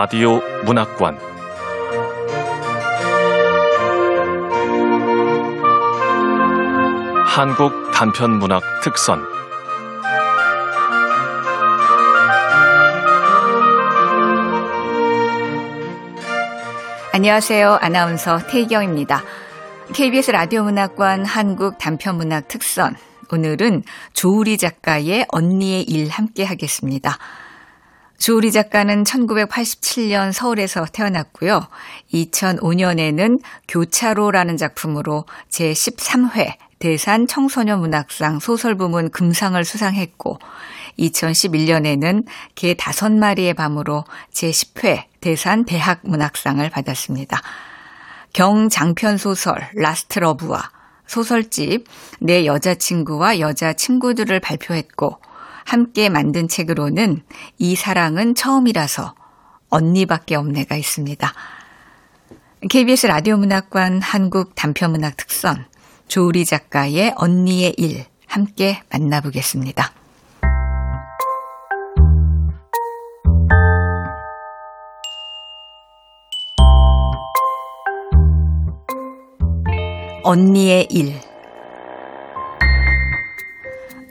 라디오 문학관 한국 단편 문학 특선 안녕하세요. 아나운서 태희경입니다. KBS 라디오 문학관 한국 단편 문학 특선 오늘은 조우리 작가의 언니의 일 함께 하겠습니다. 조우리 작가는 1987년 서울에서 태어났고요. 2005년에는 교차로라는 작품으로 제13회 대산 청소년 문학상 소설 부문 금상을 수상했고 2011년에는 개 다섯 마리의 밤으로 제10회 대산 대학 문학상을 받았습니다. 경 장편 소설 라스트 러브와 소설집 내 여자친구와 여자친구들을 발표했고 함께 만든 책으로는 이 사랑은 처음이라서 언니밖에 없네가 있습니다. KBS 라디오 문학관 한국 단편문학 특선 조우리 작가의 언니의 일 함께 만나보겠습니다. 언니의 일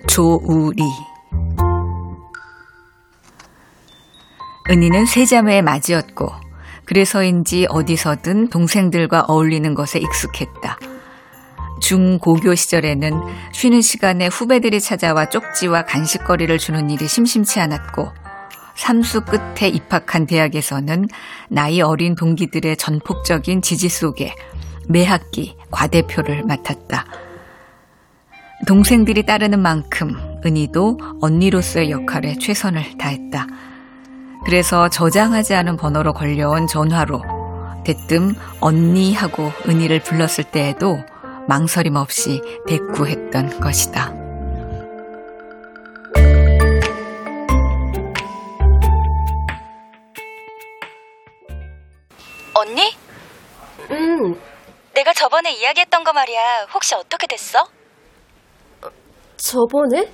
조우리 은희는 세 자매의 맞이였고 그래서인지 어디서든 동생들과 어울리는 것에 익숙했다. 중고교 시절에는 쉬는 시간에 후배들이 찾아와 쪽지와 간식거리를 주는 일이 심심치 않았고 삼수 끝에 입학한 대학에서는 나이 어린 동기들의 전폭적인 지지 속에 매 학기 과대표를 맡았다. 동생들이 따르는 만큼 은희도 언니로서의 역할에 최선을 다했다. 그래서 저장하지 않은 번호로 걸려온 전화로 대뜸 언니 하고 은희를 불렀을 때에도 망설임 없이 대꾸했던 것이다. 언니? 응, 내가 저번에 이야기했던 거 말이야. 혹시 어떻게 됐어? 저번에?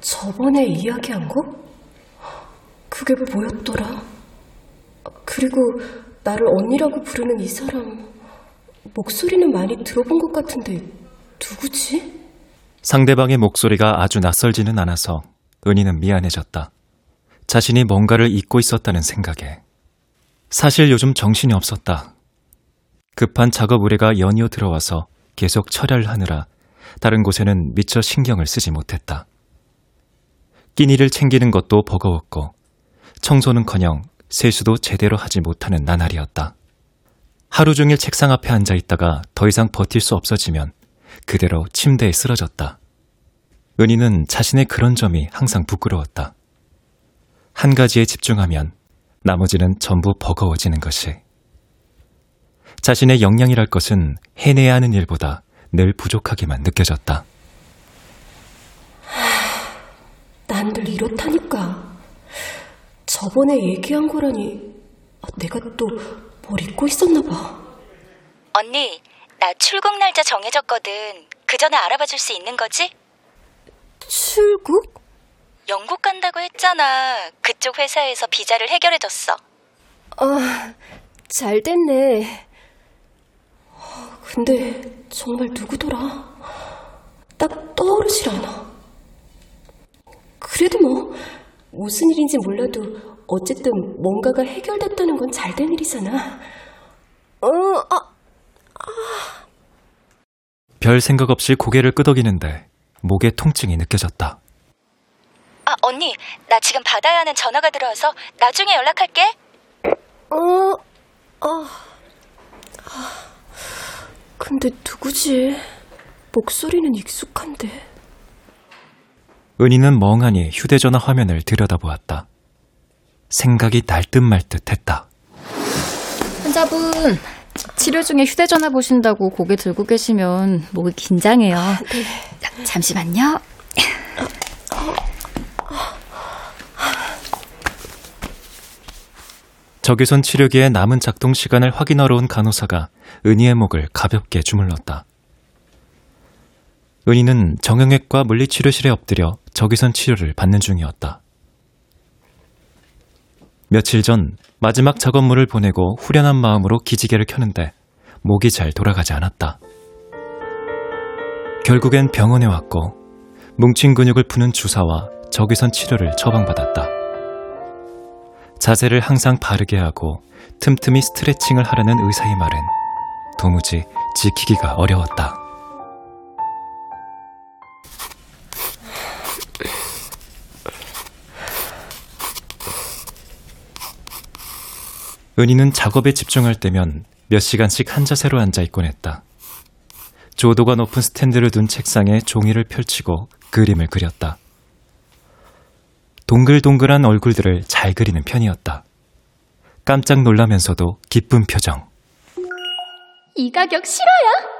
저번에 이야기한 거? 그게 뭐였더라? 그리고 나를 언니라고 부르는 이 사람 목소리는 많이 들어본 것 같은데 누구지? 상대방의 목소리가 아주 낯설지는 않아서 은희는 미안해졌다. 자신이 뭔가를 잊고 있었다는 생각에. 사실 요즘 정신이 없었다. 급한 작업 의뢰가 연이어 들어와서 계속 처리를 하느라 다른 곳에는 미처 신경을 쓰지 못했다. 끼니를 챙기는 것도 버거웠고 청소는커녕 세수도 제대로 하지 못하는 나날이었다. 하루 종일 책상 앞에 앉아 있다가 더 이상 버틸 수 없어지면 그대로 침대에 쓰러졌다. 은희는 자신의 그런 점이 항상 부끄러웠다. 한 가지에 집중하면 나머지는 전부 버거워지는 것이. 자신의 역량이랄 것은 해내야 하는 일보다 늘 부족하게만 느껴졌다. 난늘 이렇다니까. 저번에 얘기한 거라니 내가 또 뭘 잊고 있었나 봐. 언니, 나 출국 날짜 정해졌거든. 그 전에 알아봐 줄 수 있는 거지? 출국? 영국 간다고 했잖아. 그쪽 회사에서 비자를 해결해 줬어. 아, 잘 됐네. 근데 정말 누구더라? 딱 떠오르질 않아. 그래도 뭐 무슨 일인지 몰라도 어쨌든 뭔가가 해결됐다는 건 잘 된 일이잖아. 어, 아, 아. 별 생각 없이 고개를 끄덕이는데 목에 통증이 느껴졌다. 아, 언니, 나 지금 받아야 하는 전화가 들어와서 나중에 연락할게. 어, 아, 아, 근데 누구지? 목소리는 익숙한데. 은희는 멍하니 휴대전화 화면을 들여다보았다. 생각이 날 듯 말 듯 했다. 환자분, 치료 중에 휴대전화 보신다고 고개 들고 계시면 목이 긴장해요. 네. 자, 잠시만요. 적외선 치료기에 남은 작동 시간을 확인하러 온 간호사가 은희의 목을 가볍게 주물렀다. 은희는 정형외과 물리치료실에 엎드려 적외선 치료를 받는 중이었다. 며칠 전 마지막 작업물을 보내고 후련한 마음으로 기지개를 켜는데 목이 잘 돌아가지 않았다. 결국엔 병원에 왔고 뭉친 근육을 푸는 주사와 적외선 치료를 처방받았다. 자세를 항상 바르게 하고 틈틈이 스트레칭을 하라는 의사의 말은 도무지 지키기가 어려웠다. 은희는 작업에 집중할 때면 몇 시간씩 한 자세로 앉아 있곤 했다. 조도가 높은 스탠드를 둔 책상에 종이를 펼치고 그림을 그렸다. 동글동글한 얼굴들을 잘 그리는 편이었다. 깜짝 놀라면서도 기쁜 표정. 이 가격 싫어요?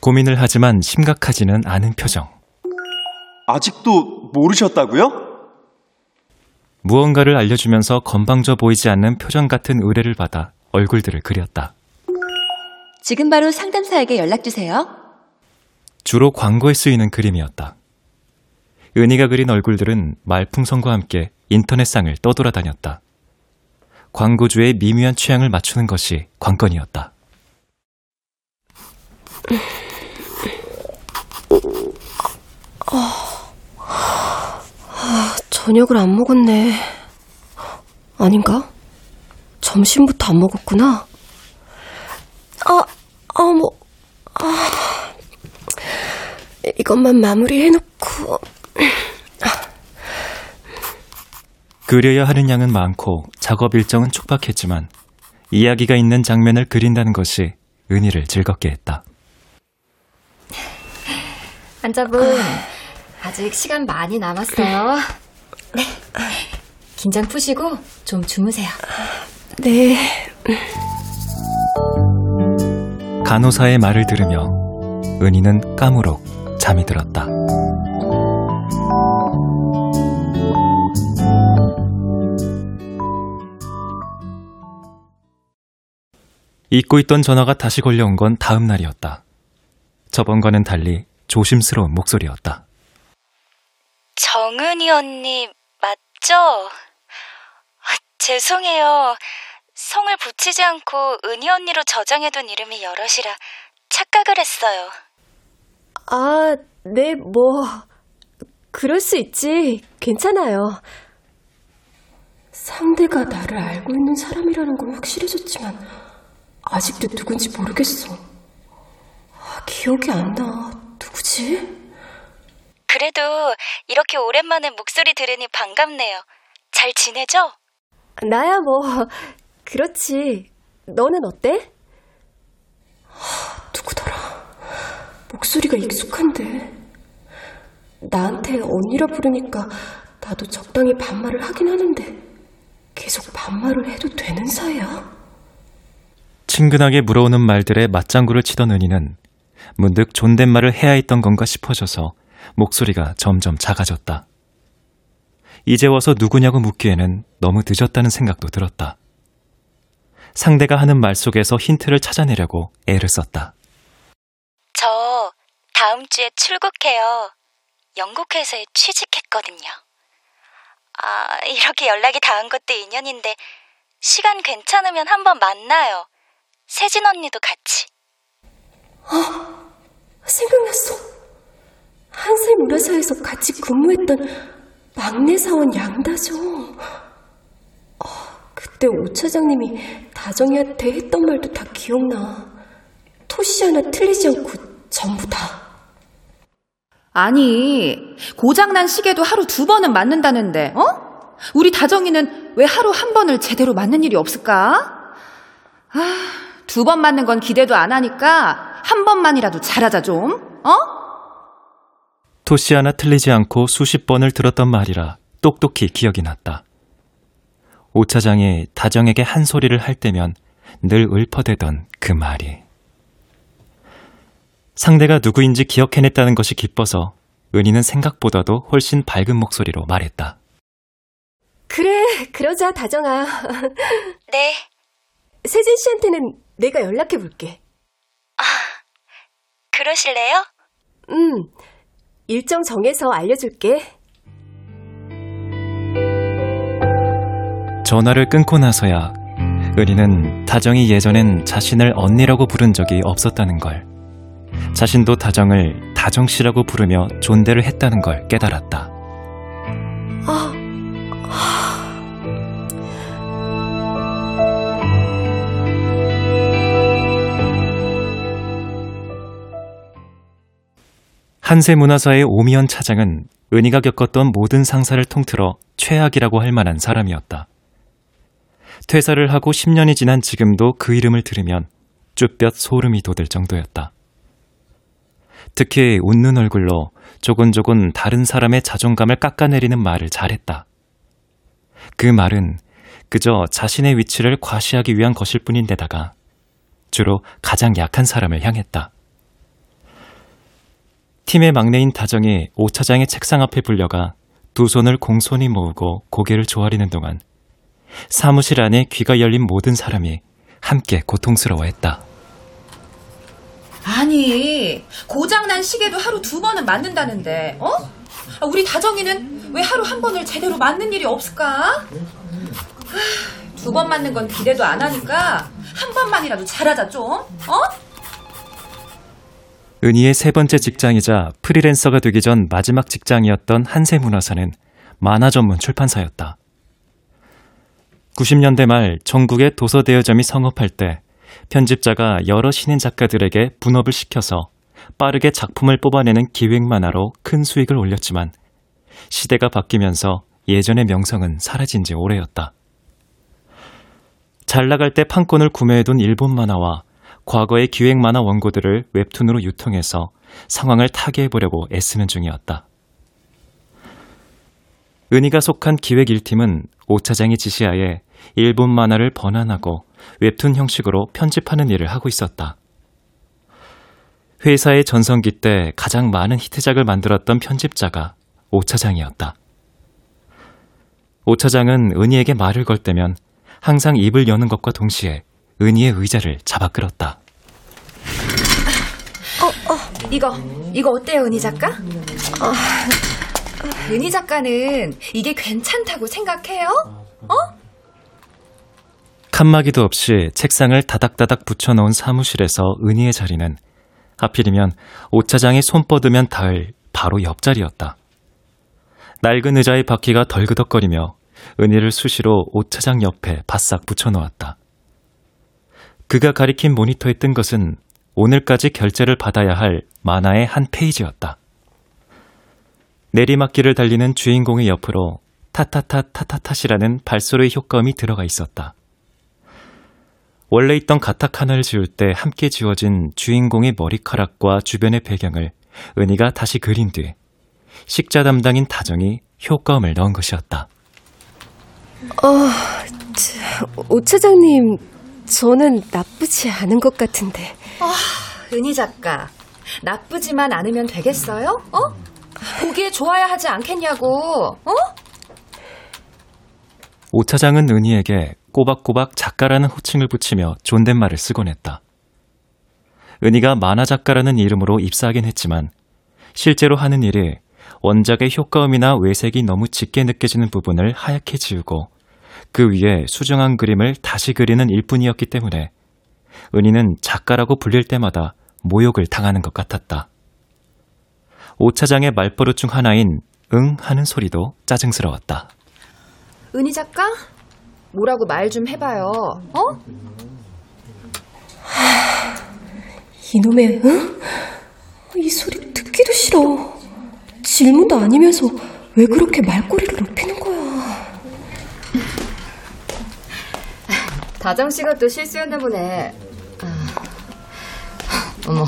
고민을 하지만 심각하지는 않은 표정. 아직도 모르셨다고요? 무언가를 알려주면서 건방져 보이지 않는 표정 같은 의뢰를 받아 얼굴들을 그렸다. 지금 바로 상담사에게 연락주세요. 주로 광고에 쓰이는 그림이었다. 은희가 그린 얼굴들은 말풍선과 함께 인터넷상을 떠돌아다녔다. 광고주의 미묘한 취향을 맞추는 것이 관건이었다. 저녁을 안 먹었네. 아닌가? 점심부터 안 먹었구나. 아, 아, 뭐, 아. 이것만 마무리해놓고. 그려야 하는 양은 많고 작업 일정은 촉박했지만 이야기가 있는 장면을 그린다는 것이 은희를 즐겁게 했다. 환자분, 아직 시간 많이 남았어요. 네. 긴장 푸시고 좀 주무세요. 네. 간호사의 말을 들으며 은희는 까무룩 잠이 들었다. 잊고 있던 전화가 다시 걸려온 건 다음 날이었다. 저번과는 달리 조심스러운 목소리였다. 정은이 언니 맞죠? 아, 죄송해요. 성을 붙이지 않고 은희 언니로 저장해둔 이름이 여럿이라 착각을 했어요. 아, 네, 뭐. 그럴 수 있지. 괜찮아요. 상대가 나를 알고 있는 사람이라는 건 확실해졌지만, 아직도 누군지 모르겠어. 아, 기억이 안 나. 누구지? 그래도 이렇게 오랜만에 목소리 들으니 반갑네요. 잘 지내죠? 나야 뭐, 그렇지. 너는 어때? 하, 누구더라. 목소리가 익숙한데. 나한테 언니라 부르니까 나도 적당히 반말을 하긴 하는데 계속 반말을 해도 되는 사이야? 친근하게 물어오는 말들에 맞장구를 치던 은희는 문득 존댓말을 해야 했던 건가 싶어져서 목소리가 점점 작아졌다. 이제 와서 누구냐고 묻기에는 너무 늦었다는 생각도 들었다. 상대가 하는 말 속에서 힌트를 찾아내려고 애를 썼다. 저 다음 주에 출국해요. 영국 회사에 취직했거든요. 아, 이렇게 연락이 닿은 것도 인연인데 시간 괜찮으면 한번 만나요. 세진 언니도 같이. 생각났어. 한세 문화사에서 같이 근무했던 막내 사원 양다정. 어, 그때 오 차장님이 다정이한테 했던 말도 다 기억나. 토시 하나 틀리지 않고 전부 다. 아니, 고장난 시계도 하루 두 번은 맞는다는데, 어? 우리 다정이는 왜 하루 한 번을 제대로 맞는 일이 없을까? 아, 두 번 맞는 건 기대도 안 하니까 한 번만이라도 잘하자 좀, 어? 토시 하나 틀리지 않고 수십 번을 들었던 말이라 똑똑히 기억이 났다. 오 차장이 다정에게 한 소리를 할 때면 늘 읊어대던 그 말이. 상대가 누구인지 기억해냈다는 것이 기뻐서 은희는 생각보다도 훨씬 밝은 목소리로 말했다. 그래, 그러자, 다정아. 네, 세진 씨한테는 내가 연락해 볼게. 그러실래요? 음, 일정 정해서 알려줄게. 전화를 끊고 나서야 은희는 다정이 예전엔 자신을 언니라고 부른 적이 없었다는 걸, 자신도 다정을 다정씨라고 부르며 존대를 했다는 걸 깨달았다. 아, 한세문화사의 오미연 차장은 은희가 겪었던 모든 상사를 통틀어 최악이라고 할 만한 사람이었다. 퇴사를 하고 10년이 지난 지금도 그 이름을 들으면 쭈뼛 소름이 돋을 정도였다. 특히 웃는 얼굴로 조곤조곤 다른 사람의 자존감을 깎아내리는 말을 잘했다. 그 말은 그저 자신의 위치를 과시하기 위한 것일 뿐인데다가 주로 가장 약한 사람을 향했다. 팀의 막내인 다정이 오 차장의 책상 앞에 불려가 두 손을 공손히 모으고 고개를 조아리는 동안 사무실 안에 귀가 열린 모든 사람이 함께 고통스러워했다. 아니, 고장난 시계도 하루 두 번은 맞는다는데, 어? 아, 우리 다정이는 왜 하루 한 번을 제대로 맞는 일이 없을까? 두 번 맞는 건 기대도 안 하니까 한 번만이라도 잘하자 좀, 어? 은희의 세 번째 직장이자 프리랜서가 되기 전 마지막 직장이었던 한세문화사는 만화 전문 출판사였다. 90년대 말 전국의 도서 대여점이 성업할 때 편집자가 여러 신인 작가들에게 분업을 시켜서 빠르게 작품을 뽑아내는 기획 만화로 큰 수익을 올렸지만 시대가 바뀌면서 예전의 명성은 사라진 지 오래였다. 잘 나갈 때 판권을 구매해둔 일본 만화와 과거의 기획 만화 원고들을 웹툰으로 유통해서 상황을 타개해보려고 애쓰는 중이었다. 은희가 속한 기획 1팀은 오 차장의 지시하에 일본 만화를 번안하고 웹툰 형식으로 편집하는 일을 하고 있었다. 회사의 전성기 때 가장 많은 히트작을 만들었던 편집자가 오 차장이었다. 오 차장은 은희에게 말을 걸 때면 항상 입을 여는 것과 동시에 은희의 의자를 잡아 끌었다. 이거 이거 어때요, 은희 작가? 어, 은희 작가는 이게 괜찮다고 생각해요? 어? 칸막이도 없이 책상을 다닥다닥 붙여놓은 사무실에서 은희의 자리는 하필이면 오차장이 손 뻗으면 닿을 바로 옆자리였다. 낡은 의자의 바퀴가 덜그덕거리며 은희를 수시로 오차장 옆에 바싹 붙여놓았다. 그가 가리킨 모니터에 뜬 것은 오늘까지 결제를 받아야 할 만화의 한 페이지였다. 내리막길을 달리는 주인공의 옆으로 타타타 타타타시라는 발소리의 효과음이 들어가 있었다. 원래 있던 가탁 하나를 지울 때 함께 지워진 주인공의 머리카락과 주변의 배경을 은희가 다시 그린 뒤 식자 담당인 다정이 효과음을 넣은 것이었다. 어, 저, 오 차장님, 저는 나쁘지 않은 것 같은데. 아, 은희 작가. 나쁘지만 않으면 되겠어요? 어? 보기에 좋아야 하지 않겠냐고. 어? 오 차장은 은희에게 꼬박꼬박 작가라는 호칭을 붙이며 존댓말을 쓰곤 했다. 은희가 만화 작가라는 이름으로 입사하긴 했지만 실제로 하는 일이 원작의 효과음이나 외색이 너무 짙게 느껴지는 부분을 하얗게 지우고 그 위에 수정한 그림을 다시 그리는 일뿐이었기 때문에 은희는 작가라고 불릴 때마다 모욕을 당하는 것 같았다. 오 차장의 말버릇 중 하나인 응 하는 소리도 짜증스러웠다. 은희 작가? 뭐라고 말 좀 해봐요. 어? 이놈의, 응? 이 소리 듣기도 싫어. 질문도 아니면서 왜 그렇게 말꼬리를 높이는 다정 씨가 또 실수했나 보네. 아, 어머,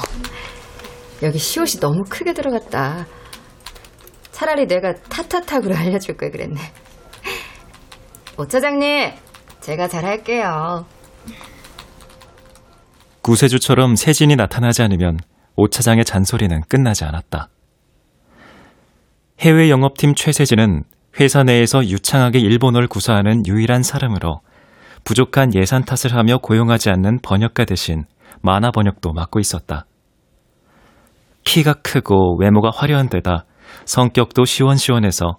여기 시옷이 너무 크게 들어갔다. 차라리 내가 타타타구로 알려줄 걸 그랬네. 오 차장님, 제가 잘할게요. 구세주처럼 세진이 나타나지 않으면 오 차장의 잔소리는 끝나지 않았다. 해외 영업팀 최세진은 회사 내에서 유창하게 일본어를 구사하는 유일한 사람으로 부족한 예산 탓을 하며 고용하지 않는 번역가 대신 만화 번역도 맡고 있었다. 키가 크고 외모가 화려한 데다 성격도 시원시원해서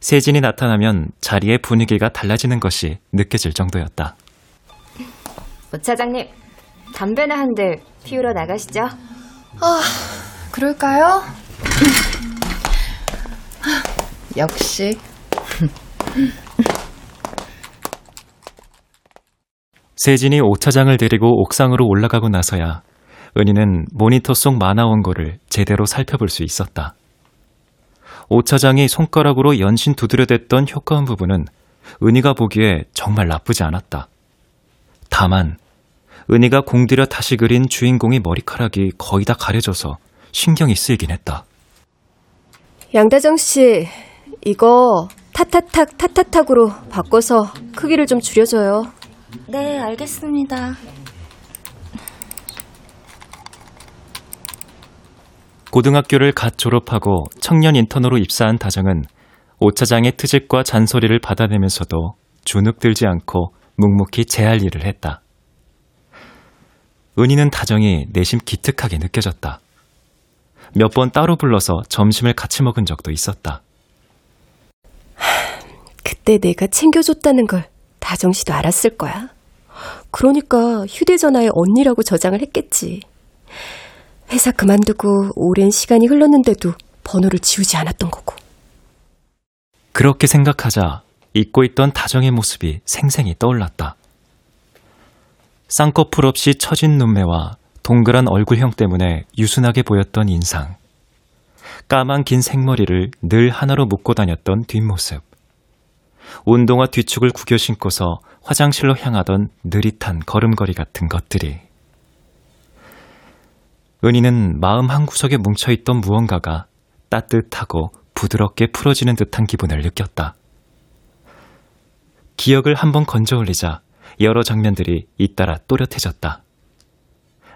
세진이 나타나면 자리의 분위기가 달라지는 것이 느껴질 정도였다. 오 차장님, 담배나 한 대 피우러 나가시죠. 아, 그럴까요? 역시. 세진이 오차장을 데리고 옥상으로 올라가고 나서야 은희는 모니터 속 만화 원고를 제대로 살펴볼 수 있었다. 오차장이 손가락으로 연신 두드려댔던 효과음 부분은 은희가 보기에 정말 나쁘지 않았다. 다만 은희가 공들여 다시 그린 주인공의 머리카락이 거의 다 가려져서 신경이 쓰이긴 했다. 양다정 씨, 이거 타타탁 타타탁으로 바꿔서 크기를 좀 줄여줘요. 네, 알겠습니다. 고등학교를 갓 졸업하고 청년 인턴으로 입사한 다정은 오차장의 트집과 잔소리를 받아내면서도 주눅들지 않고 묵묵히 제 할 일을 했다. 은희는 다정이 내심 기특하게 느껴졌다. 몇 번 따로 불러서 점심을 같이 먹은 적도 있었다. 그때 내가 챙겨줬다는 걸 다정 씨도 알았을 거야. 그러니까 휴대전화에 언니라고 저장을 했겠지. 회사 그만두고 오랜 시간이 흘렀는데도 번호를 지우지 않았던 거고. 그렇게 생각하자 잊고 있던 다정의 모습이 생생히 떠올랐다. 쌍꺼풀 없이 처진 눈매와 동그란 얼굴형 때문에 유순하게 보였던 인상. 까만 긴 생머리를 늘 하나로 묶고 다녔던 뒷모습. 운동화 뒤축을 구겨 신고서 화장실로 향하던 느릿한 걸음걸이 같은 것들이. 은희는 마음 한구석에 뭉쳐있던 무언가가 따뜻하고 부드럽게 풀어지는 듯한 기분을 느꼈다. 기억을 한번 건져 올리자 여러 장면들이 잇따라 또렷해졌다.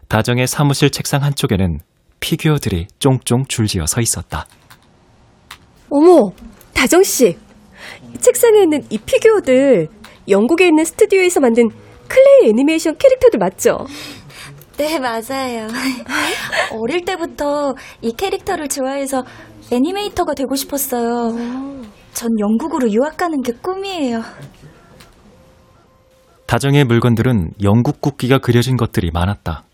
다정의 사무실 책상 한쪽에는 피규어들이 쫑쫑 줄지어 서 있었다. 어머, 다정 씨. 책상에 있는 이 피규어들 영국에 있는 스튜디오에서 만든 클레이 애니메이션 캐릭터들 맞죠? 네, 맞아요. 어릴 때부터 이 캐릭터를 좋아해서 애니메이터가 되고 싶었어요. 전 영국으로 유학 가는 게 꿈이에요. 다정의 물건들은 영국 국기가 그려진 것들이 많았다.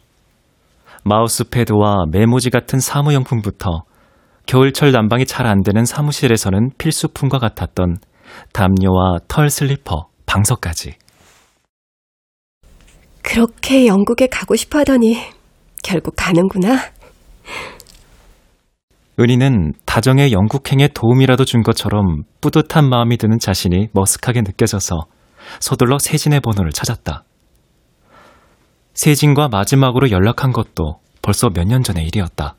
마우스패드와 메모지 같은 사무용품부터 겨울철 난방이 잘 안 되는 사무실에서는 필수품과 같았던 담요와 털 슬리퍼, 방석까지. 그렇게 영국에 가고 싶어 하더니 결국 가는구나. 은희는 다정의 영국행에 도움이라도 준 것처럼 뿌듯한 마음이 드는 자신이 머쓱하게 느껴져서 서둘러 세진의 번호를 찾았다. 세진과 마지막으로 연락한 것도 벌써 몇 년 전의 일이었다.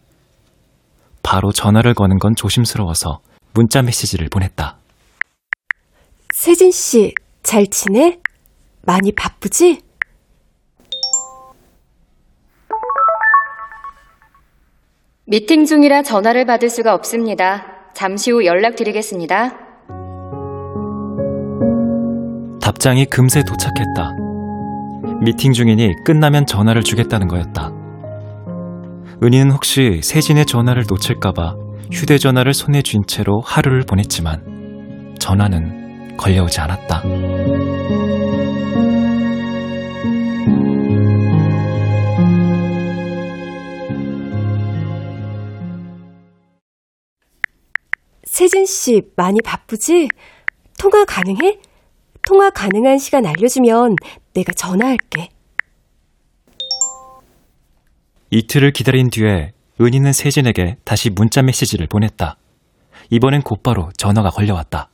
바로 전화를 거는 건 조심스러워서 문자 메시지를 보냈다. 세진 씨, 잘 지내? 많이 바쁘지? 미팅 중이라 전화를 받을 수가 없습니다. 잠시 후 연락드리겠습니다. 답장이 금세 도착했다. 미팅 중이니 끝나면 전화를 주겠다는 거였다. 은희는 혹시 세진의 전화를 놓칠까봐 휴대전화를 손에 쥔 채로 하루를 보냈지만 전화는 걸려오지 않았다. 세진 씨, 많이 바쁘지? 통화 가능해? 통화 가능한 시간 알려주면 내가 전화할게. 이틀을 기다린 뒤에 은희는 세진에게 다시 문자 메시지를 보냈다. 이번엔 곧바로 전화가 걸려왔다.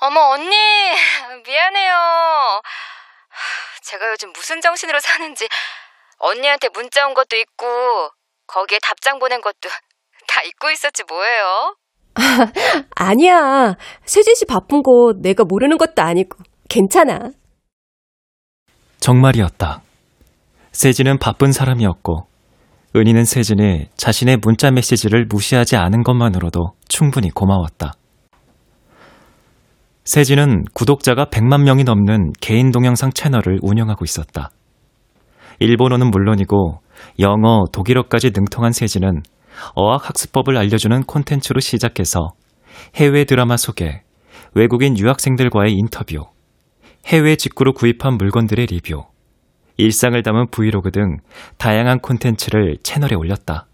어머, 언니! 미안해요. 제가 요즘 무슨 정신으로 사는지 언니한테 문자 온 것도 있고 거기에 답장 보낸 것도 다 잊고 있었지 뭐예요? 아니야. 세진 씨 바쁜 거 내가 모르는 것도 아니고 괜찮아. 정말이었다. 세진은 바쁜 사람이었고 은희는 세진이 자신의 문자 메시지를 무시하지 않은 것만으로도 충분히 고마웠다. 세진은 구독자가 100만 명이 넘는 개인 동영상 채널을 운영하고 있었다. 일본어는 물론이고 영어, 독일어까지 능통한 세진은 어학학습법을 알려주는 콘텐츠로 시작해서 해외 드라마 소개, 외국인 유학생들과의 인터뷰, 해외 직구로 구입한 물건들의 리뷰, 일상을 담은 브이로그 등 다양한 콘텐츠를 채널에 올렸다.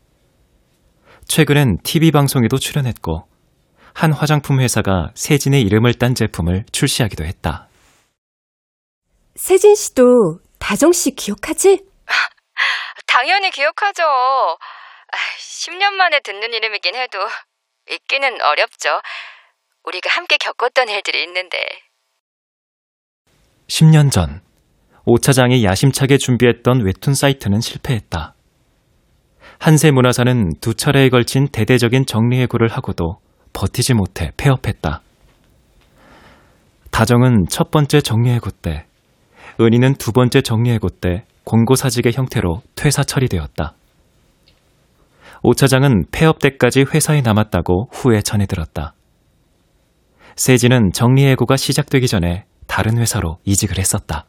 최근엔 TV 방송에도 출연했고, 한 화장품 회사가 세진의 이름을 딴 제품을 출시하기도 했다. 세진 씨도 다정 씨 기억하지? 당연히 기억하죠. 아, 10년 만에 듣는 이름이긴 해도 잊기는 어렵죠. 우리가 함께 겪었던 일들이 있는데. 10년 전, 오차장이 야심차게 준비했던 웹툰 사이트는 실패했다. 한세 문화사는 두 차례에 걸친 대대적인 정리해고를 하고도 버티지 못해 폐업했다. 다정은 첫 번째 정리해고 때, 은희는 두 번째 정리해고 때 공고사직의 형태로 퇴사 처리되었다. 오 차장은 폐업 때까지 회사에 남았다고 후에 전해들었다. 세진은 정리해고가 시작되기 전에 다른 회사로 이직을 했었다.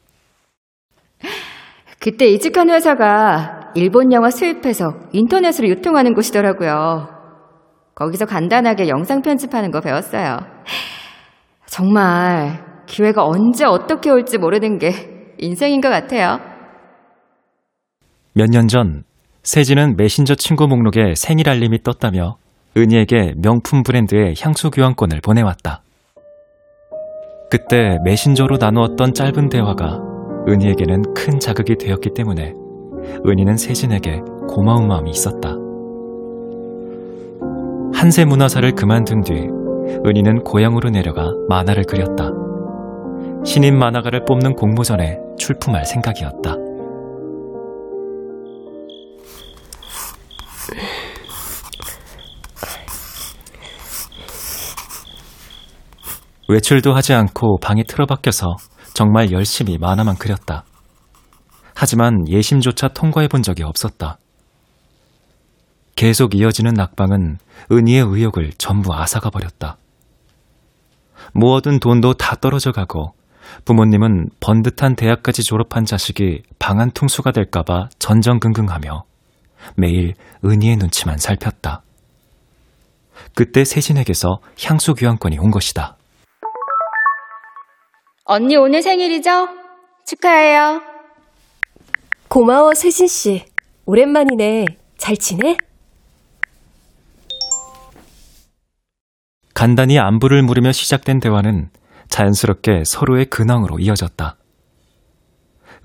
그때 이직한 회사가 일본 영화 수입해서 인터넷으로 유통하는 곳이더라고요. 거기서 간단하게 영상 편집하는 거 배웠어요. 정말 기회가 언제 어떻게 올지 모르는 게 인생인 것 같아요. 몇 년 전 세진은 메신저 친구 목록에 생일 알림이 떴다며 은희에게 명품 브랜드의 향수 교환권을 보내왔다. 그때 메신저로 나누었던 짧은 대화가 은희에게는 큰 자극이 되었기 때문에 은희는 세진에게 고마운 마음이 있었다. 한세 문화사를 그만둔 뒤 은희는 고향으로 내려가 만화를 그렸다. 신인 만화가를 뽑는 공모전에 출품할 생각이었다. 외출도 하지 않고 방에 틀어박혀서 정말 열심히 만화만 그렸다. 하지만 예심조차 통과해 본 적이 없었다. 계속 이어지는 낙방은 은희의 의욕을 전부 앗아가 버렸다. 모아둔 돈도 다 떨어져 가고 부모님은 번듯한 대학까지 졸업한 자식이 방한 퉁수가 될까봐 전전긍긍하며 매일 은희의 눈치만 살폈다. 그때 세진에게서 향수 교환권이 온 것이다. 언니 오늘 생일이죠? 축하해요. 고마워, 세진 씨. 오랜만이네. 잘 지내? 간단히 안부를 물으며 시작된 대화는 자연스럽게 서로의 근황으로 이어졌다.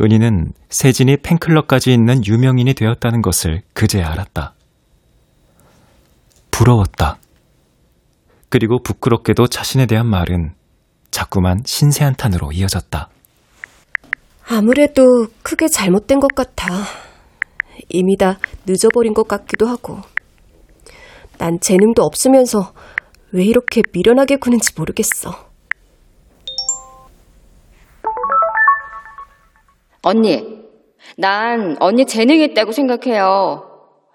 은희는 세진이 팬클럽까지 있는 유명인이 되었다는 것을 그제야 알았다. 부러웠다. 그리고 부끄럽게도 자신에 대한 말은 자꾸만 신세한탄으로 이어졌다. 아무래도 크게 잘못된 것 같아. 이미 다 늦어버린 것 같기도 하고. 난 재능도 없으면서 왜 이렇게 미련하게 구는지 모르겠어. 언니, 난 언니 재능이 있다고 생각해요.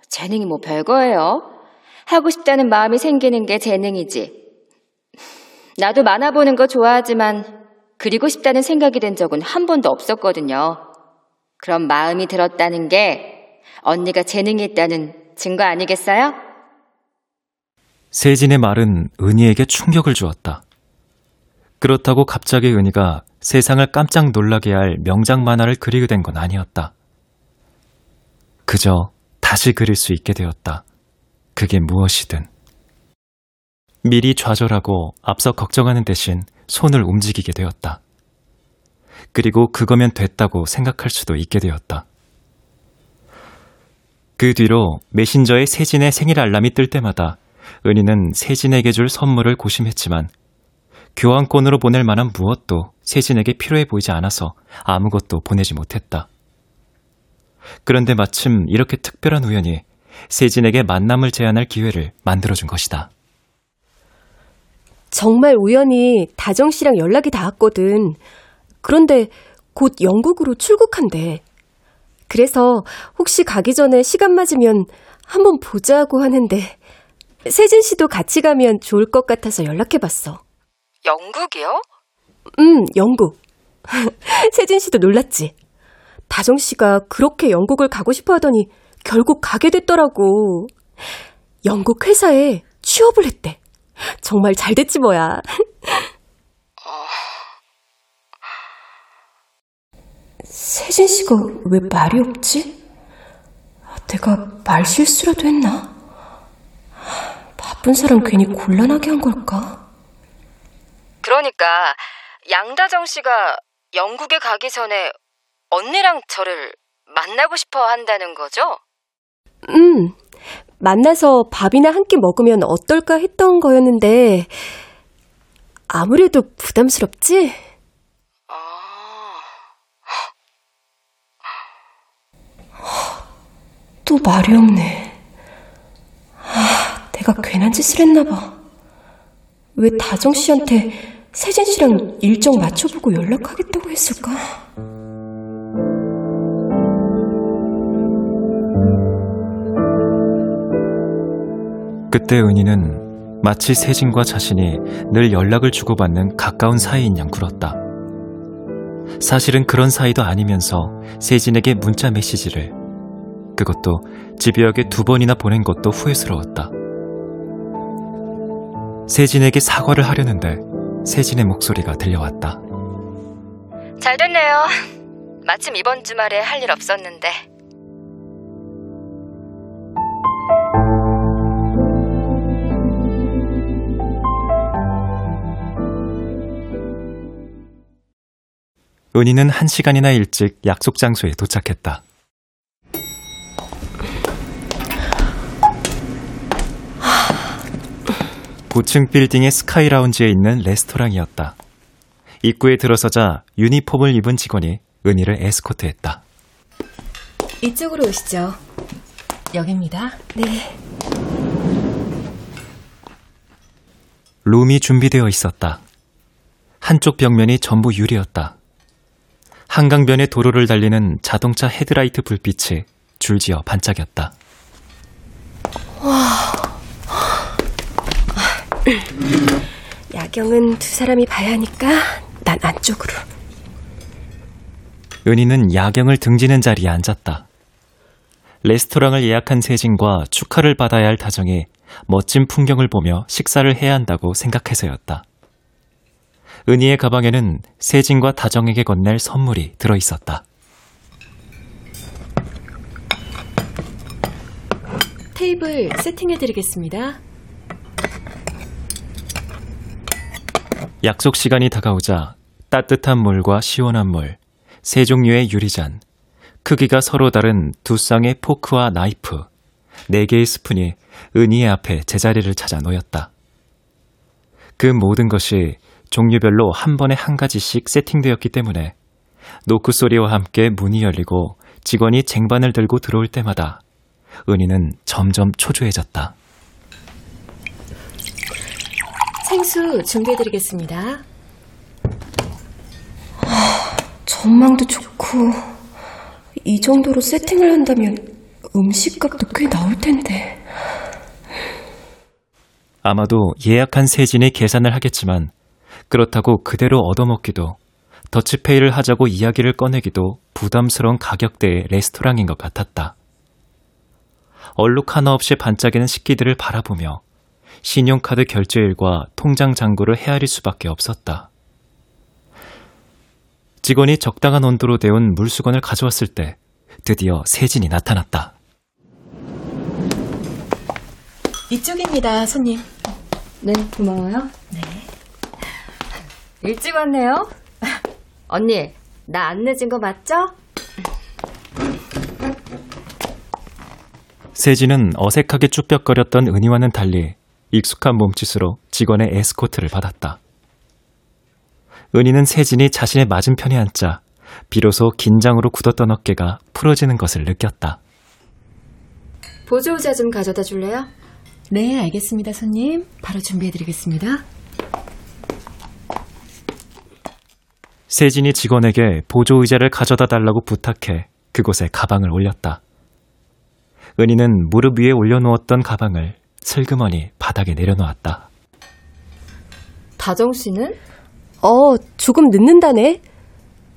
재능이 뭐 별거예요. 하고 싶다는 마음이 생기는 게 재능이지. 나도 만화 보는 거 좋아하지만 그리고 싶다는 생각이 든 적은 한 번도 없었거든요. 그런 마음이 들었다는 게 언니가 재능이 있다는 증거 아니겠어요? 세진의 말은 은희에게 충격을 주었다. 그렇다고 갑자기 은희가 세상을 깜짝 놀라게 할 명작 만화를 그리게 된 건 아니었다. 그저 다시 그릴 수 있게 되었다. 그게 무엇이든. 미리 좌절하고 앞서 걱정하는 대신 손을 움직이게 되었다. 그리고 그거면 됐다고 생각할 수도 있게 되었다. 그 뒤로 메신저에 세진의 생일 알람이 뜰 때마다 은희는 세진에게 줄 선물을 고심했지만 교환권으로 보낼 만한 무엇도 세진에게 필요해 보이지 않아서 아무것도 보내지 못했다. 그런데 마침 이렇게 특별한 우연이 세진에게 만남을 제안할 기회를 만들어준 것이다. 정말 우연히 다정 씨랑 연락이 닿았거든. 그런데 곧 영국으로 출국한대. 그래서 혹시 가기 전에 시간 맞으면 한번 보자고 하는데 세진 씨도 같이 가면 좋을 것 같아서 연락해봤어. 영국이요? 음, 영국. 세진 씨도 놀랐지? 다정 씨가 그렇게 영국을 가고 싶어 하더니 결국 가게 됐더라고. 영국 회사에 취업을 했대. 정말 잘 됐지 뭐야. 세진 씨가 왜 말이 없지? 내가 말 실수라도 했나? 바쁜 사람 괜히 곤란하게 한 걸까? 그러니까 양다정 씨가 영국에 가기 전에 언니랑 저를 만나고 싶어 한다는 거죠? 음, 만나서 밥이나 한 끼 먹으면 어떨까 했던 거였는데, 아무래도 부담스럽지? 또 말이 없네. 아, 내가 괜한 짓을 했나 봐. 왜 다정 씨한테 세진 씨랑 일정 맞춰보고 연락하겠다고 했을까? 그때 은희는 마치 세진과 자신이 늘 연락을 주고받는 가까운 사이인 양 굴었다. 사실은 그런 사이도 아니면서 세진에게 문자 메시지를 그것도 집요하게 두 번이나 보낸 것도 후회스러웠다. 세진에게 사과를 하려는데 세진의 목소리가 들려왔다. 잘 됐네요. 마침 이번 주말에 할 일 없었는데. 은희는 한 시간이나 일찍 약속 장소에 도착했다. 고층 빌딩의 스카이 라운지에 있는 레스토랑이었다. 입구에 들어서자 유니폼을 입은 직원이 은희를 에스코트했다. 이쪽으로 오시죠. 여기입니다. 네. 룸이 준비되어 있었다. 한쪽 벽면이 전부 유리였다. 한강변의 도로를 달리는 자동차 헤드라이트 불빛이 줄지어 반짝였다. 야경은 두 사람이 봐야 하니까 난 안쪽으로. 은희는 야경을 등지는 자리에 앉았다. 레스토랑을 예약한 세진과 축하를 받아야 할 다정이 멋진 풍경을 보며 식사를 해야 한다고 생각해서였다. 은희의 가방에는 세진과 다정에게 건넬 선물이 들어 있었다. 테이블 세팅해 드리겠습니다. 약속 시간이 다가오자 따뜻한 물과 시원한 물, 세 종류의 유리잔, 크기가 서로 다른 두 쌍의 포크와 나이프, 네 개의 스푼이 은희의 앞에 제자리를 찾아 놓였다. 그 모든 것이 종류별로 한 번에 한 가지씩 세팅되었기 때문에 노크 소리와 함께 문이 열리고 직원이 쟁반을 들고 들어올 때마다 은희는 점점 초조해졌다. 생수 준비해드리겠습니다. 전망도 좋고 이 정도로 세팅을 한다면 음식값도 꽤 나올 텐데. 아마도 예약한 세진이 계산을 하겠지만 그렇다고 그대로 얻어먹기도 더치페이를 하자고 이야기를 꺼내기도 부담스러운 가격대의 레스토랑인 것 같았다. 얼룩 하나 없이 반짝이는 식기들을 바라보며 신용카드 결제일과 통장 잔고를 헤아릴 수밖에 없었다. 직원이 적당한 온도로 데운 물수건을 가져왔을 때 드디어 세진이 나타났다. 이쪽입니다, 손님. 네, 고마워요. 네. 일찍 왔네요. 언니, 나 안 늦은 거 맞죠? 세진은 어색하게 쭈뼛거렸던 은희와는 달리 익숙한 몸짓으로 직원의 에스코트를 받았다. 은희는 세진이 자신의 맞은편에 앉자 비로소 긴장으로 굳었던 어깨가 풀어지는 것을 느꼈다. 보조의자 좀 가져다 줄래요? 네, 알겠습니다, 손님. 바로 준비해드리겠습니다. 세진이 직원에게 보조 의자를 가져다 달라고 부탁해 그곳에 가방을 올렸다. 은희는 무릎 위에 올려놓았던 가방을 슬그머니 바닥에 내려놓았다. 다정 씨는? 어, 조금 늦는다네.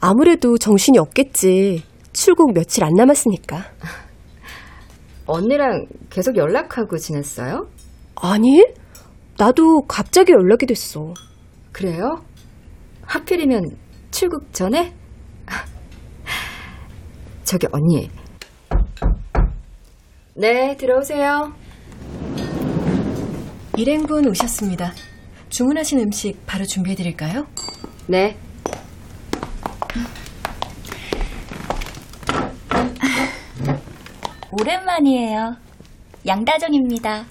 아무래도 정신이 없겠지. 출국 며칠 안 남았으니까. 언니랑 계속 연락하고 지냈어요? 아니, 나도 갑자기 연락이 됐어. 그래요? 하필이면 출국 전에? 저기 언니. 네, 들어오세요. 일행분 오셨습니다. 주문하신 음식 바로 준비해 드릴까요? 네. 오랜만이에요. 양다정입니다.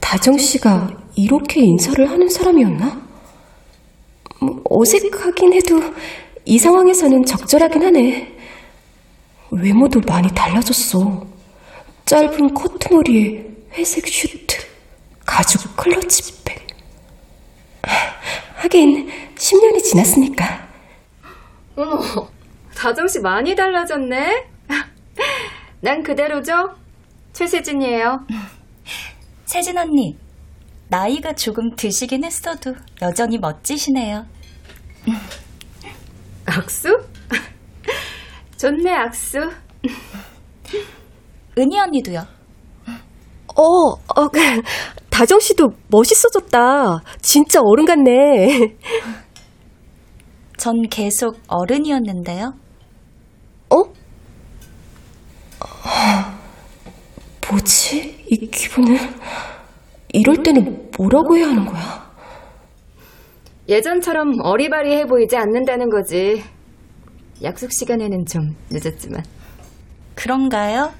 다정 씨가 이렇게 인사를 하는 사람이었나? 뭐, 어색하긴 해도 이 상황에서는 적절하긴 하네. 외모도 많이 달라졌어. 짧은 커트머리에 회색 슈트, 가죽 클러치백. 하긴 10년이 지났으니까. 어머, 다정 씨 많이 달라졌네. 난 그대로죠? 최세진이에요. 세진 언니, 나이가 조금 드시긴 했어도 여전히 멋지시네요. 악수? 좋네, 악수. 은희 언니도요. 어, 어, 다정 씨도 멋있어졌다. 진짜 어른 같네. 전 계속 어른이었는데요. 어? 뭐지? 이 기분은? 이럴 때는 뭐라고 해야 하는 거야? 예전처럼 어리바리해 보이지 않는다는 거지. 약속 시간에는 좀 늦었지만. 그런가요?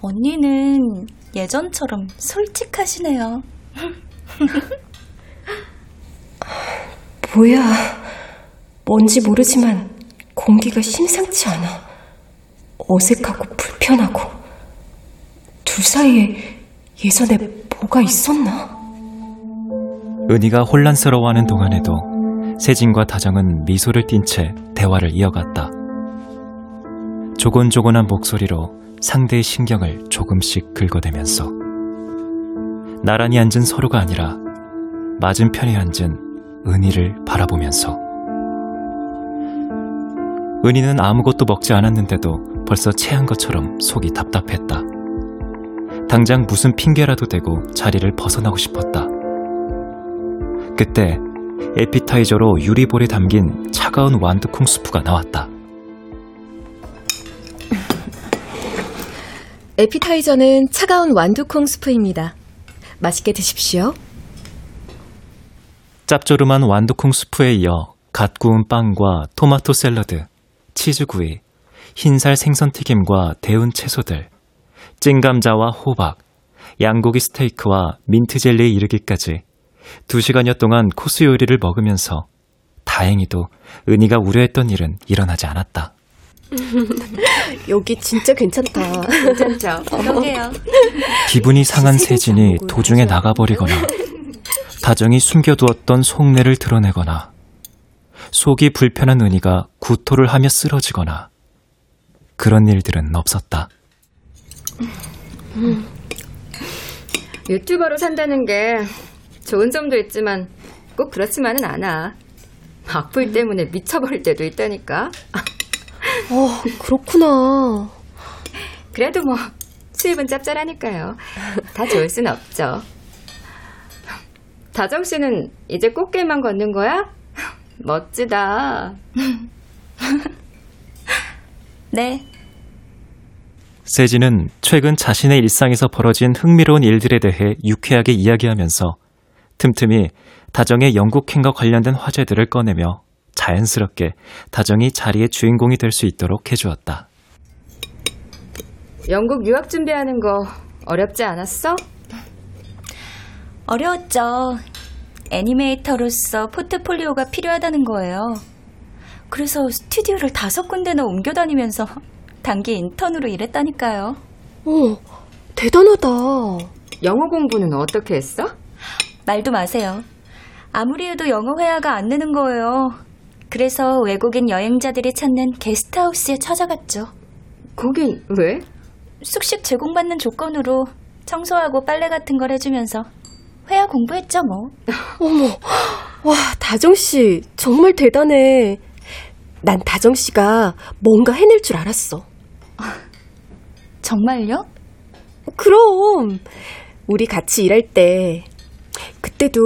언니는 예전처럼 솔직하시네요. 뭐야. 뭔지 모르지만 공기가 심상치 않아. 어색하고 불편하고. 둘 사이에 예전에 뭐가 있었나? 은희가 혼란스러워하는 동안에도 세진과 다정은 미소를 띤 채 대화를 이어갔다. 조곤조곤한 목소리로 상대의 신경을 조금씩 긁어대면서 나란히 앉은 서로가 아니라 맞은편에 앉은 은희를 바라보면서 은희는 아무것도 먹지 않았는데도 벌써 체한 것처럼 속이 답답했다. 당장 무슨 핑계라도 대고 자리를 벗어나고 싶었다. 그때 에피타이저로 유리볼에 담긴 차가운 완두콩 수프가 나왔다. 에피타이저는 차가운 완두콩 스프입니다. 맛있게 드십시오. 짭조름한 완두콩 수프에 이어 갓 구운 빵과 토마토 샐러드, 치즈구이, 흰살 생선튀김과 데운 채소들, 찐감자와 호박, 양고기 스테이크와 민트젤리에 이르기까지 두 시간여 동안 코스 요리를 먹으면서 다행히도 은희가 우려했던 일은 일어나지 않았다. 여기 진짜 괜찮다. 괜찮죠? 그러게요. 기분이 상한 세진이 도중에 나가버리거나 다정이 숨겨두었던 속내를 드러내거나 속이 불편한 은희가 구토를 하며 쓰러지거나 그런 일들은 없었다. 유튜버로 산다는 게 좋은 점도 있지만 꼭 그렇지만은 않아. 악플 때문에 미쳐버릴 때도 있다니까. 어, 그렇구나. 그래도 뭐 수입은 짭짤하니까요. 다 좋을 순 없죠. 다정 씨는 이제 꽃길만 걷는 거야? 멋지다. 네, 세진은 최근 자신의 일상에서 벌어진 흥미로운 일들에 대해 유쾌하게 이야기하면서 틈틈이 다정의 영국행과 관련된 화제들을 꺼내며 자연스럽게 다정이 자리의 주인공이 될 수 있도록 해주었다. 영국 유학 준비하는 거 어렵지 않았어? 어려웠죠. 애니메이터로서 포트폴리오가 필요하다는 거예요. 그래서 스튜디오를 다섯 군데나 옮겨 다니면서 단기 인턴으로 일했다니까요. 어, 대단하다. 영어 공부는 어떻게 했어? 말도 마세요. 아무리 해도 영어 회화가 안 느는 거예요. 그래서 외국인 여행자들이 찾는 게스트하우스에 찾아갔죠. 거긴 왜? 숙식 제공받는 조건으로 청소하고 빨래 같은 걸 해주면서 회화 공부했죠, 뭐. 어머, 와, 다정 씨, 정말 대단해. 난 다정 씨가 뭔가 해낼 줄 알았어. 정말요? 그럼, 우리 같이 일할 때 그때도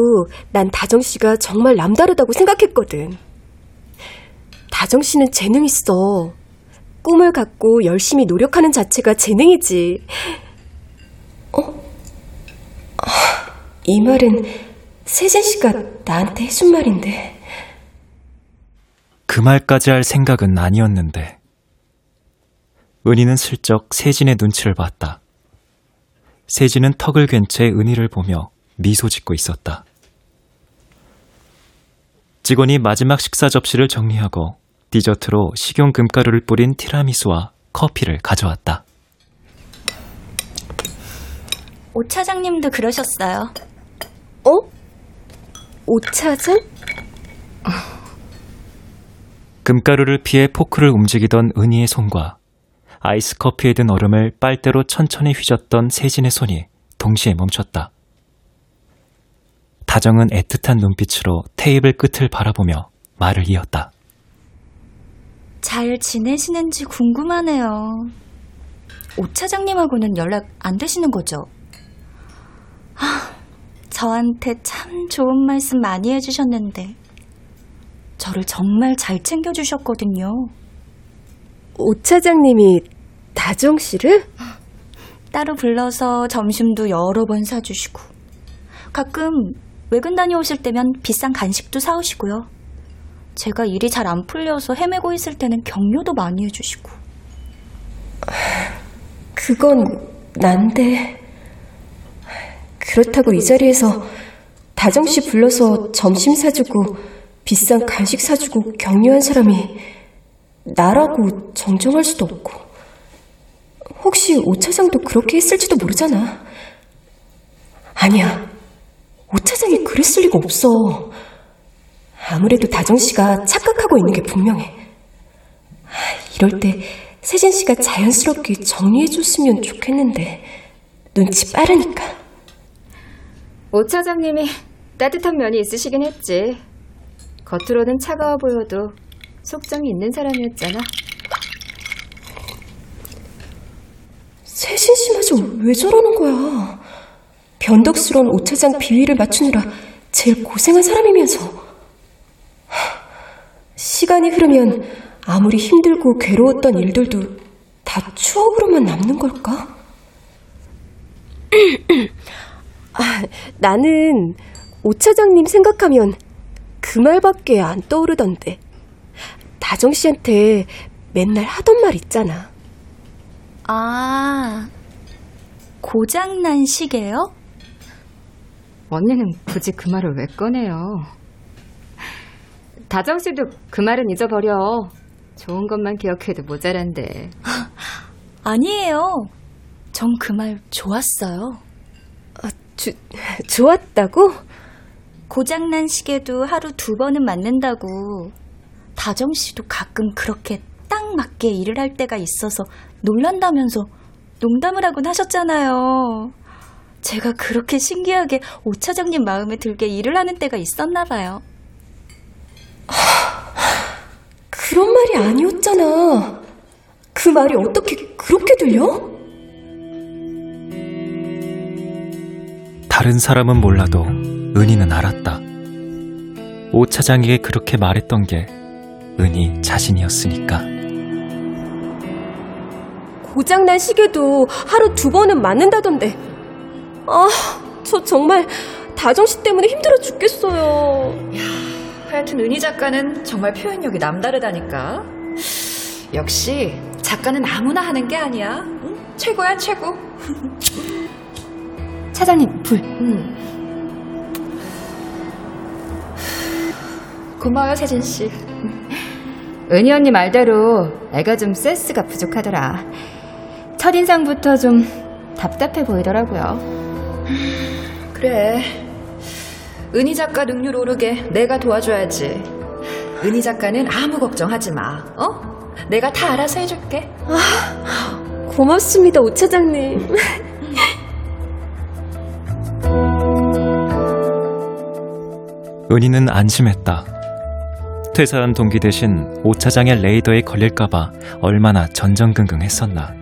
난 다정 씨가 정말 남다르다고 생각했거든. 다정 씨는 재능 있어. 꿈을 갖고 열심히 노력하는 자체가 재능이지. 어? 아, 이 말은 세진 씨가 나한테 해준 말인데. 그 말까지 할 생각은 아니었는데. 은희는 슬쩍 세진의 눈치를 봤다. 세진은 턱을 괜 채 은희를 보며 미소 짓고 있었다. 직원이 마지막 식사 접시를 정리하고 디저트로 식용 금가루를 뿌린 티라미수와 커피를 가져왔다. 오 차장님도 그러셨어요. 어? 오 차장? 금가루를 피해 포크를 움직이던 은희의 손과 아이스 커피에 든 얼음을 빨대로 천천히 휘젓던 세진의 손이 동시에 멈췄다. 다정은 애틋한 눈빛으로 테이블 끝을 바라보며 말을 이었다. 잘 지내시는지 궁금하네요. 오 차장님하고는 연락 안 되시는 거죠? 아, 저한테 참 좋은 말씀 많이 해주셨는데, 저를 정말 잘 챙겨주셨거든요. 오 차장님이 다정 씨를? 따로 불러서 점심도 여러 번 사주시고, 가끔 외근 다녀오실 때면 비싼 간식도 사오시고요. 제가 일이 잘 안 풀려서 헤매고 있을 때는 격려도 많이 해주시고. 그건 난데. 그렇다고 이 자리에서 다정 씨 불러서 점심 사주고 비싼 간식 사주고 격려한 사람이 나라고 정정할 수도 없고. 혹시 오 차장도 그렇게 했을지도 모르잖아. 아니야. 오 차장이 그랬을 리가 없어. 아무래도 다정 씨가 착각하고 있는 게 분명해. 하, 이럴 때 세진 씨가 자연스럽게 정리해줬으면 좋겠는데 눈치 빠르니까. 오 차장님이 따뜻한 면이 있으시긴 했지. 겉으로는 차가워 보여도 속정이 있는 사람이었잖아. 씨마저 왜 저러는 거야? 변덕스러운 오 차장 비위를 맞추느라 제일 고생한 사람이면서. 하, 시간이 흐르면 아무리 힘들고 괴로웠던 일들도 다 추억으로만 남는 걸까? 아, 나는 오 차장님 생각하면 그 말밖에 안 떠오르던데. 다정 씨한테 맨날 하던 말 있잖아. 아, 고장난 시계요? 언니는 굳이 그 말을 왜 꺼내요? 다정 씨도 그 말은 잊어버려. 좋은 것만 기억해도 모자란데. 아니에요. 전 그 말 좋았어요. 아, 주, 좋았다고? 고장난 시계도 하루 두 번은 맞는다고. 다정 씨도 가끔 그렇게 딱 맞게 일을 할 때가 있어서 놀란다면서 농담을 하곤 하셨잖아요. 제가 그렇게 신기하게 오 차장님 마음에 들게 일을 하는 때가 있었나 봐요. 그런 말이 아니었잖아. 그 말이 어떻게 그렇게 들려? 다른 사람은 몰라도 은희는 알았다. 오 차장에게 그렇게 말했던 게 은희 자신이었으니까. 고장난 시계도 하루 두 번은 맞는다던데. 아, 저 정말 다정 씨 때문에 힘들어 죽겠어요. 하여튼 은희 작가는 정말 표현력이 남다르다니까. 역시 작가는 아무나 하는 게 아니야. 응? 최고야 최고. 차장님, 불. 음. 고마워요 세진 씨. 은희 언니 말대로 애가 좀 센스가 부족하더라. 첫인상부터 좀 답답해 보이더라고요. 그래. 은희 작가 능률 오르게 내가 도와줘야지. 은희 작가는 아무 걱정하지 마. 어? 내가 다 알아서 해줄게. 아, 고맙습니다, 오 차장님. 은희는 안심했다. 퇴사한 동기 대신 오 차장의 레이더에 걸릴까봐 얼마나 전전긍긍했었나.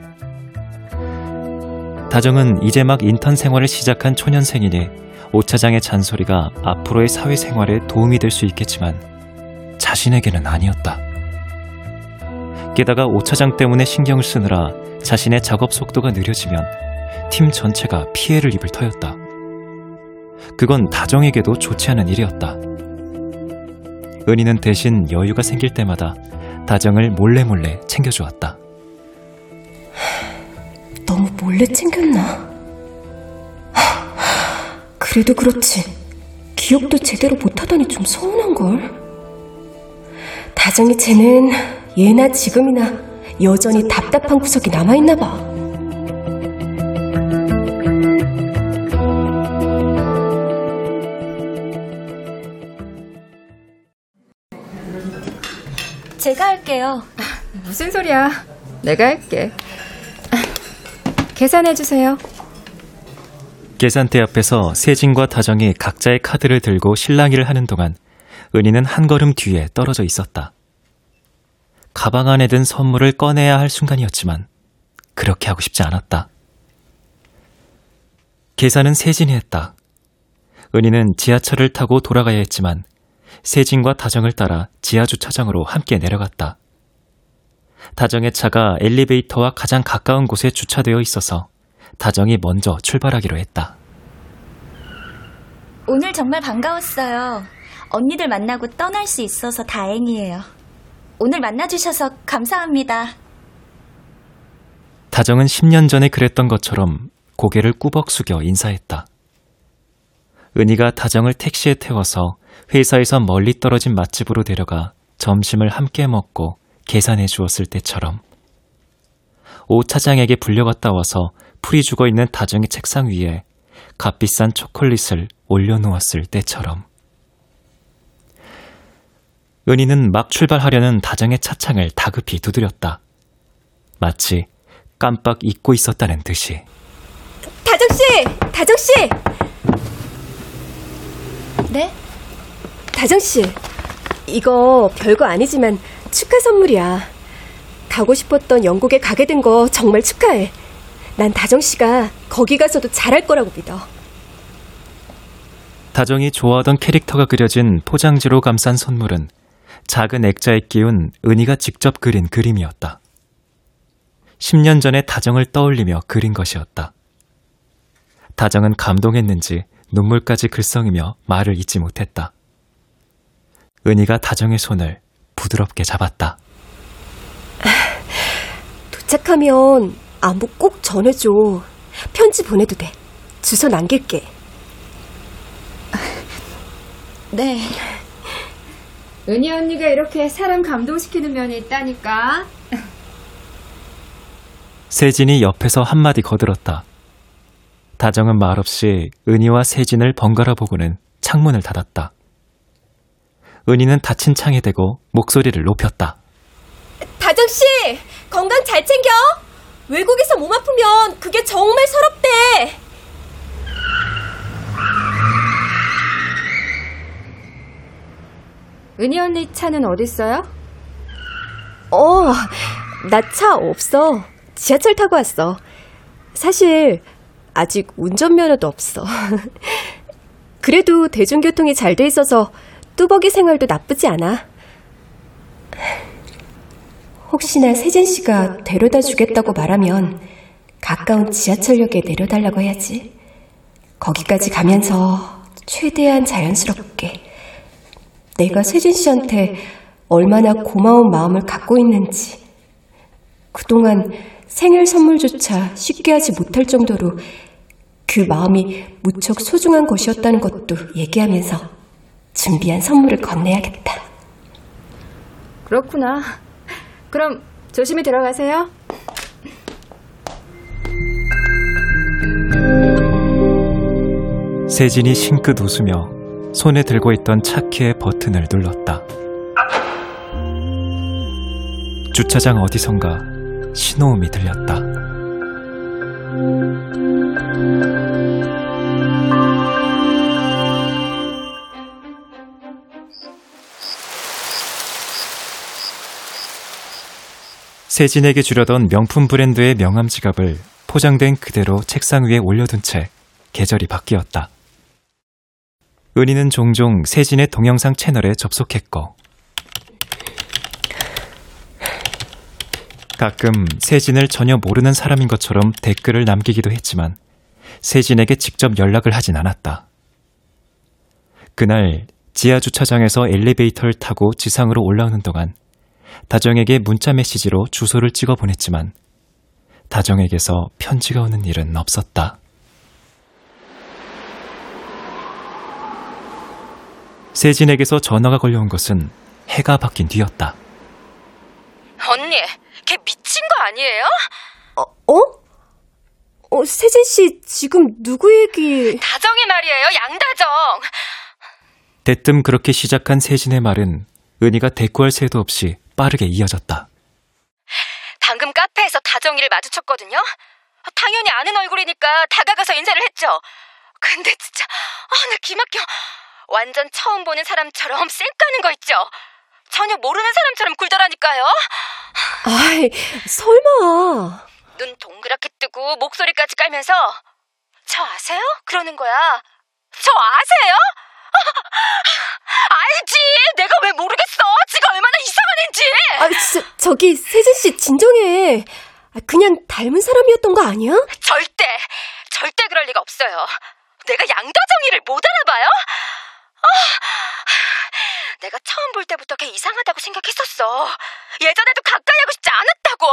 다정은 이제 막 인턴 생활을 시작한 초년생이니 오차장의 잔소리가 앞으로의 사회생활에 도움이 될 수 있겠지만 자신에게는 아니었다. 게다가 오차장 때문에 신경을 쓰느라 자신의 작업 속도가 느려지면 팀 전체가 피해를 입을 터였다. 그건 다정에게도 좋지 않은 일이었다. 은희는 대신 여유가 생길 때마다 다정을 몰래 몰래 챙겨주었다. 몰래 챙겼나? 그래도 그렇지. 기억도 제대로 못하다니 좀 서운한걸. 다정이 쟤는 예나 지금이나 여전히 답답한 구석이 남아있나 봐. 제가 할게요. 무슨 소리야? 내가 할게. 계산해주세요. 계산대 앞에서 세진과 다정이 각자의 카드를 들고 실랑이를 하는 동안 은희는 한 걸음 뒤에 떨어져 있었다. 가방 안에 든 선물을 꺼내야 할 순간이었지만 그렇게 하고 싶지 않았다. 계산은 세진이 했다. 은희는 지하철을 타고 돌아가야 했지만 세진과 다정을 따라 지하 주차장으로 함께 내려갔다. 다정의 차가 엘리베이터와 가장 가까운 곳에 주차되어 있어서 다정이 먼저 출발하기로 했다. 오늘 정말 반가웠어요. 언니들 만나고 떠날 수 있어서 다행이에요. 오늘 만나주셔서 감사합니다. 다정은 10년 전에 그랬던 것처럼 고개를 꾸벅 숙여 인사했다. 은희가 다정을 택시에 태워서 회사에서 멀리 떨어진 맛집으로 데려가 점심을 함께 먹고 계산해 주었을 때처럼 오 차장에게 불려갔다 와서 풀이 죽어 있는 다정의 책상 위에 값비싼 초콜릿을 올려놓았을 때처럼 은희는 막 출발하려는 다정의 차창을 다급히 두드렸다. 마치 깜빡 잊고 있었다는 듯이. 다정씨! 다정씨! 네? 다정씨, 이거 별거 아니지만 축하 선물이야. 가고 싶었던 영국에 가게 된 거 정말 축하해. 난 다정 씨가 거기 가서도 잘할 거라고 믿어. 다정이 좋아하던 캐릭터가 그려진 포장지로 감싼 선물은 작은 액자에 끼운 은희가 직접 그린 그림이었다. 10년 전에 다정을 떠올리며 그린 것이었다. 다정은 감동했는지 눈물까지 글썽이며 말을 잇지 못했다. 은희가 다정의 손을 부드럽게 잡았다. 도착하면 안부 꼭 전해줘. 편지 보내도 돼. 주소 남길게. 네. 은희 언니가 이렇게 사람 감동시키는 면이 있다니까. 세진이 옆에서 한마디 거들었다. 다정은 말없이 은희와 세진을 번갈아 보고는 창문을 닫았다. 은희는 닫힌 창에 대고 목소리를 높였다. 다정씨! 건강 잘 챙겨! 외국에서 몸 아프면 그게 정말 서럽대! 은희 언니 차는 어딨어요? 어, 나 차 없어. 지하철 타고 왔어. 사실, 아직 운전면허도 없어. 그래도 대중교통이 잘 돼 있어서 뚜벅이 생활도 나쁘지 않아. 혹시나 세진 씨가 데려다 주겠다고 말하면 가까운 지하철역에 내려달라고 해야지. 거기까지 가면서 최대한 자연스럽게 내가 세진 씨한테 얼마나 고마운 마음을 갖고 있는지 그동안 생일 선물조차 쉽게 하지 못할 정도로 그 마음이 무척 소중한 것이었다는 것도 얘기하면서 준비한 선물을 건네야겠다. 그렇구나. 그럼 조심히 들어가세요. 세진이 싱긋 웃으며 손에 들고 있던 차키의 버튼을 눌렀다. 주차장 어디선가 신호음이 들렸다. 세진에게 주려던 명품 브랜드의 명함 지갑을 포장된 그대로 책상 위에 올려둔 채 계절이 바뀌었다. 은희는 종종 세진의 동영상 채널에 접속했고 가끔 세진을 전혀 모르는 사람인 것처럼 댓글을 남기기도 했지만 세진에게 직접 연락을 하진 않았다. 그날 지하 주차장에서 엘리베이터를 타고 지상으로 올라오는 동안 다정에게 문자 메시지로 주소를 찍어 보냈지만 다정에게서 편지가 오는 일은 없었다. 세진에게서 전화가 걸려온 것은 해가 바뀐 뒤였다. 언니, 걔 미친 거 아니에요? 어? 어, 세진 씨 지금 누구 얘기? 다정이 말이에요, 양다정. 대뜸 그렇게 시작한 세진의 말은 은희가 대꾸할 새도 없이 빠르게 이어졌다. 방금 카페에서 다정이를 마주쳤거든요. 당연히 아는 얼굴이니까 다가가서 인사를 했죠. 근데 진짜 아, 나 기막혀. 완전 처음 보는 사람처럼 쌩 까는 거 있죠. 전혀 모르는 사람처럼 굴더라니까요. 아이, 설마. 눈 동그랗게 뜨고 목소리까지 깔면서 저 아세요? 그러는 거야. 저 아세요? 알지. 내가 왜 모르겠어. 지가 얼마나 이상한 애인지. 아, 저, 저기 세진 씨 진정해. 아, 그냥 닮은 사람이었던 거 아니야? 절대, 절대 그럴 리가 없어요. 내가 양다정이를 못 알아봐요? 아, 내가 처음 볼 때부터 걔 이상하다고 생각했었어. 예전에도 가까이 하고 싶지 않았다고.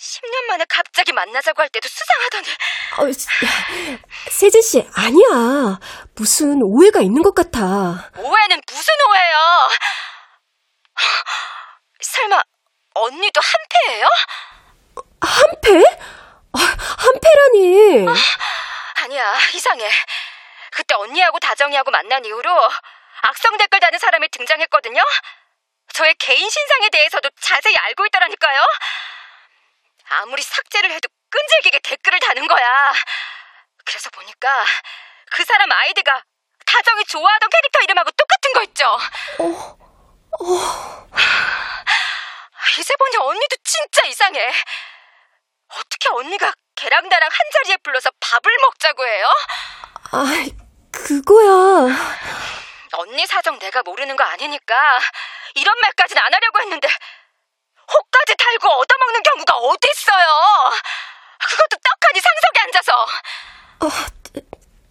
10년 만에 갑자기 만나자고 할 때도 수상하더니. 어, 세진 씨 아니야. 무슨 오해가 있는 것 같아. 오해는 무슨 오해요? 설마 언니도 한패예요? 한패? 아, 한패라니. 아니야, 이상해. 그때 언니하고 다정이하고 만난 이후로 악성 댓글 다는 사람이 등장했거든요? 저의 개인 신상에 대해서도 자세히 알고 있더라니까요? 아무리 삭제를 해도 끈질기게 댓글을 다는 거야. 그래서 보니까 그 사람 아이디가 다정이 좋아하던 캐릭터 이름하고 똑같은 거 있죠? 어, 어. 이제 보니 언니도 진짜 이상해. 어떻게 언니가 걔랑 나랑 한 자리에 불러서 밥을 먹자고 해요? 아, 그거야. 언니 사정 내가 모르는 거 아니니까 이런 말까지는 안 하려고 했는데 혹까지 달고 얻어먹는 경우가 어딨어요. 그것도 떡하니 상석에 앉아서. 아,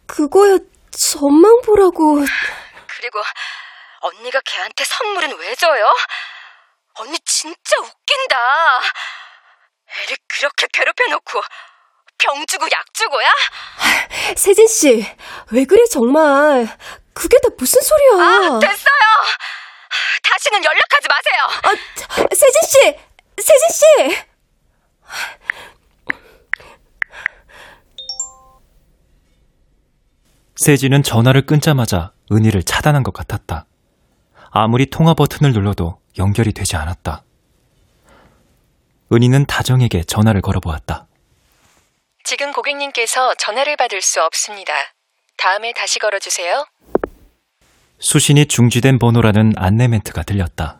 그거야 전망 보라고. 그리고 언니가 걔한테 선물은 왜 줘요? 언니 진짜 웃긴다. 애를 그렇게 괴롭혀놓고 병 주고 약 주고야? 세진 씨, 왜 그래 정말? 그게 다 무슨 소리야? 아, 됐어요. 다시는 연락하지 마세요. 아, 세진 씨, 세진 씨. 세진은 전화를 끊자마자 은희를 차단한 것 같았다. 아무리 통화 버튼을 눌러도 연결이 되지 않았다. 은희는 다정에게 전화를 걸어보았다. 지금 고객님께서 전화를 받을 수 없습니다. 다음에 다시 걸어주세요. 수신이 중지된 번호라는 안내 멘트가 들렸다.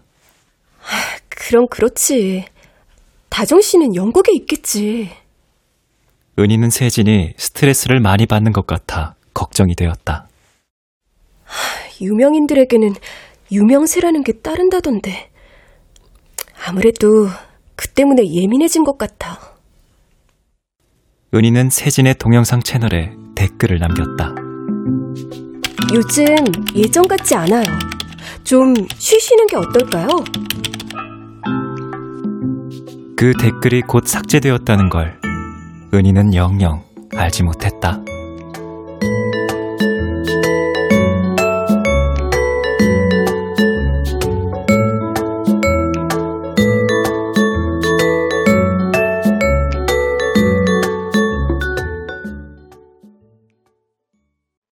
그럼 그렇지. 다정 씨는 영국에 있겠지. 은희는 세진이 스트레스를 많이 받는 것 같아 걱정이 되었다. 유명인들에게는 유명세라는 게 따른다던데. 아무래도 그 때문에 예민해진 것 같아. 은희는 세진의 동영상 채널에 댓글을 남겼다. 요즘 예전 같지 않아요. 좀 쉬시는 게 어떨까요? 그 댓글이 곧 삭제되었다는 걸 은희는 영영 알지 못했다.